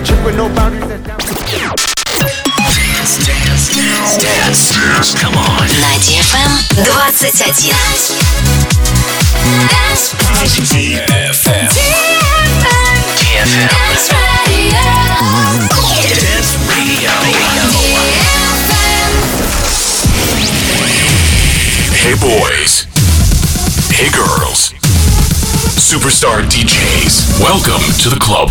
A chick with no boundaries that's down. Dance, dance, dance, dance, dance. Come on. На DFM 21. DFM. DFM. Dance Radio. Hey boys. Hey girls. Superstar DJs. Welcome to the club.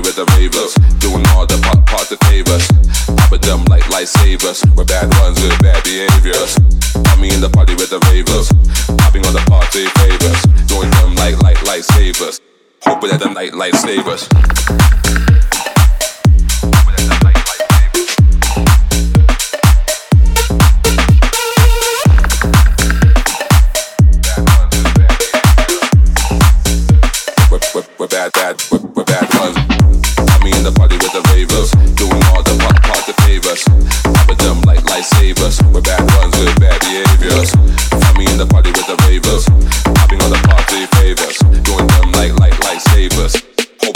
party with the ravers. Doing all the part part favors. popping them like lightsabers. We're bad ones with bad behaviors. Got me in the party with the ravers. Popping all the party favors. Doing them like light like, lightsabers. Hoping that the night lightsabers.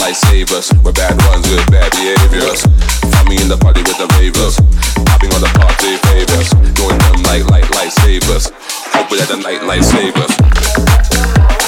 Lifesavers, we're bad ones with bad behaviors. Find me in the party with the ravers. Popping on the party favors. Doing them like light, light, lightsabers. Hope that the night, light lightsabers.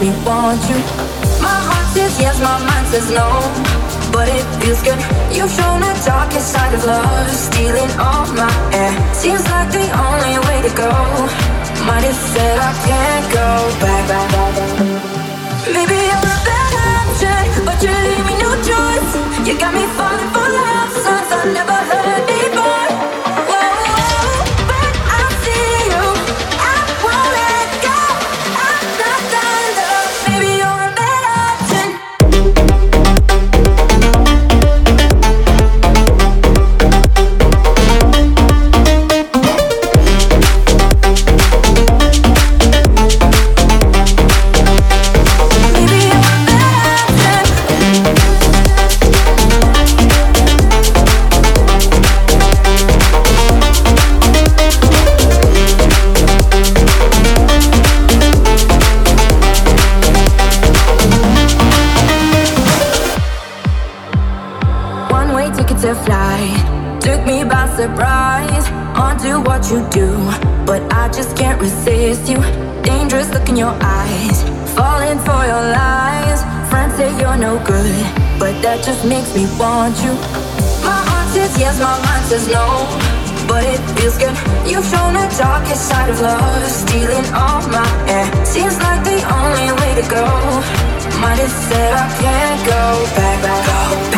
Me want you. My heart says yes, my mind says no. But it feels good. You've shown the darkest side of love, stealing all my air. Seems like the only way to go. Might have said I can't go back. Maybe I'm a bad option, but you leave me no choice. You got me falling for love songs I never heard just makes me want you. My heart says yes, my mind says no, but it feels good. You've shown the darkest side of love, stealing all my air. Seems like the only way to go. Might have said I can't go back, go back.